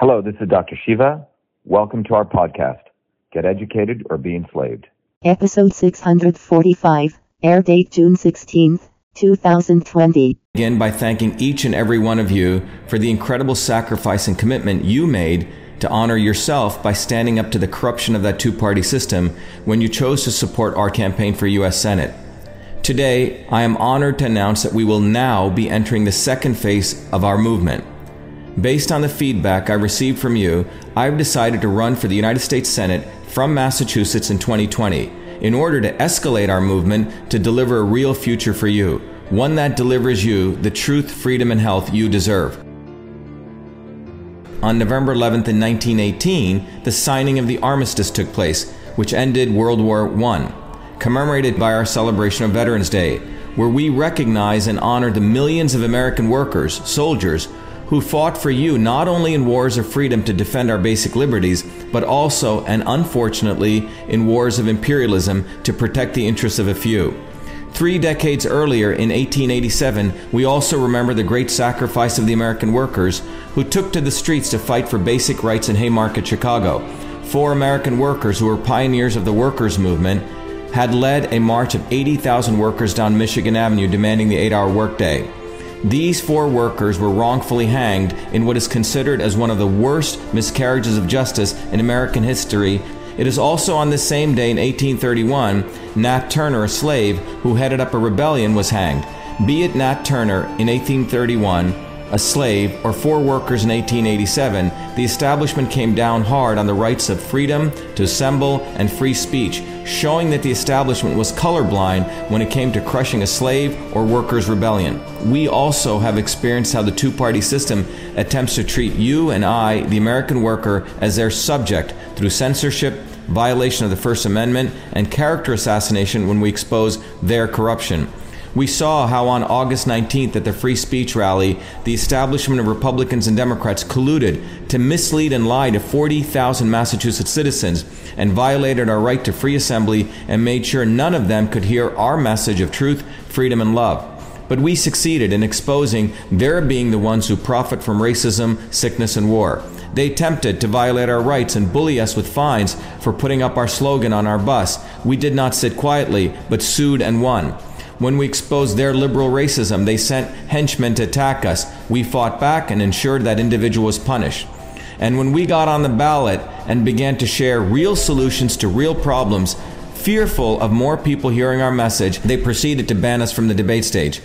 Hello, this is Dr. Shiva. Welcome to our podcast, Get Educated or Be Enslaved. Episode 645, air date June 16th, 2020. Begin by thanking each and every one of you for the incredible sacrifice and commitment you made to honor yourself by standing up to the corruption of that two party system when you chose to support our campaign for U.S. Senate. Today, I am honored to announce that we will now be entering the second phase of our movement. Based on the feedback I received from you, I've decided to run for the United States Senate from Massachusetts in 2020 in order to escalate our movement to deliver a real future for you, one that delivers you the truth, freedom, and health you deserve. On November 11th in 1918, the signing of the armistice took place, which ended World War I, commemorated by our celebration of Veterans Day, where we recognize and honor the millions of American workers, soldiers, who fought for you not only in wars of freedom to defend our basic liberties, but also, and unfortunately, in wars of imperialism to protect the interests of a few. Three decades earlier, in 1887, we also remember the great sacrifice of the American workers who took to the streets to fight for basic rights in Haymarket, Chicago. Four American workers who were pioneers of the workers' movement had led a march of 80,000 workers down Michigan Avenue demanding the eight hour workday. These four workers were wrongfully hanged in what is considered as one of the worst miscarriages of justice in American history. It is also on this same day in 1831, Nat Turner, a slave who headed up a rebellion, was hanged. Be it Nat Turner in 1831, a slave, or four workers in 1887, the establishment came down hard on the rights of freedom to assemble and free speech, showing that the establishment was colorblind when it came to crushing a slave or workers' rebellion. We also have experienced how the two party system attempts to treat you and I, the American worker, as their subject through censorship, violation of the First Amendment, and character assassination when we expose their corruption. We saw how on August 19th at the free speech rally, the establishment of Republicans and Democrats colluded to mislead and lie to 40,000 Massachusetts citizens and violated our right to free assembly and made sure none of them could hear our message of truth, freedom, and love. But we succeeded in exposing their being the ones who profit from racism, sickness, and war. They attempted to violate our rights and bully us with fines for putting up our slogan on our bus. We did not sit quietly, but sued and won. When we exposed their liberal racism, they sent henchmen to attack us. We fought back and ensured that individual was punished. And when we got on the ballot and began to share real solutions to real problems, fearful of more people hearing our message, they proceeded to ban us from the debate stage.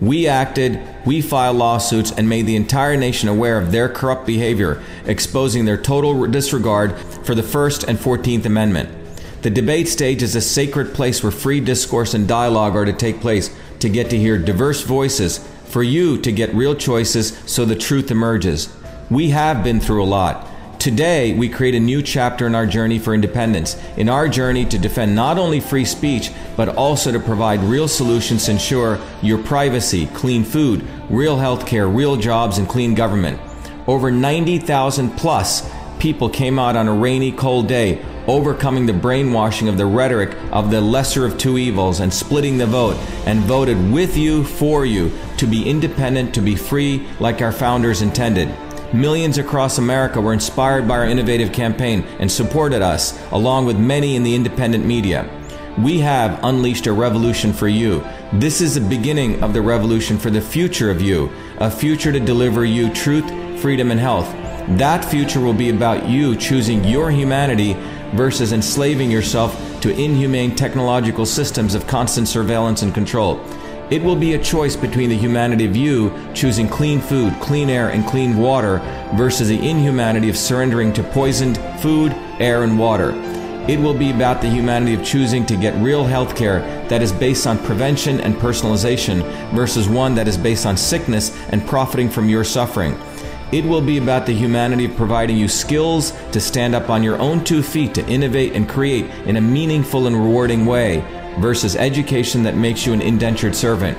We acted, we filed lawsuits, and made the entire nation aware of their corrupt behavior, exposing their total disregard for the First and Fourteenth Amendment. The debate stage is a sacred place where free discourse and dialogue are to take place to get to hear diverse voices, for you to get real choices so the truth emerges. We have been through a lot. Today, we create a new chapter in our journey for independence, in our journey to defend not only free speech, but also to provide real solutions to ensure your privacy, clean food, real health care, real jobs, and clean government. Over 90,000 plus people came out on a rainy, cold day overcoming the brainwashing of the rhetoric of the lesser of two evils and splitting the vote, and voted with you for you to be independent, to be free, like our founders intended. Millions across America were inspired by our innovative campaign and supported us, along with many in the independent media. We have unleashed a revolution for you. This is the beginning of the revolution for the future of you, a future to deliver you truth, freedom, and health. That future will be about you choosing your humanity versus enslaving yourself to inhumane technological systems of constant surveillance and control. It will be a choice between the humanity of you choosing clean food, clean air, and clean water versus the inhumanity of surrendering to poisoned food, air, and water. It will be about the humanity of choosing to get real health care that is based on prevention and personalization versus one that is based on sickness and profiting from your suffering. It will be about the humanity of providing you skills to stand up on your own two feet to innovate and create in a meaningful and rewarding way versus education that makes you an indentured servant.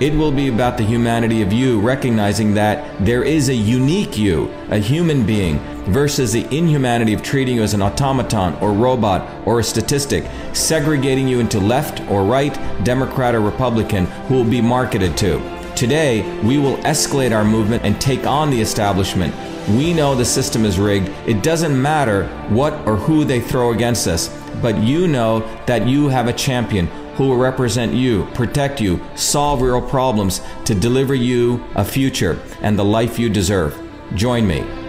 It will be about the humanity of you recognizing that there is a unique you, a human being, versus the inhumanity of treating you as an automaton or robot or a statistic, segregating you into left or right, Democrat or Republican, who will be marketed to. Today, we will escalate our movement and take on the establishment. We know the system is rigged. It doesn't matter what or who they throw against us, but you know that you have a champion who will represent you, protect you, solve real problems to deliver you a future and the life you deserve. Join me.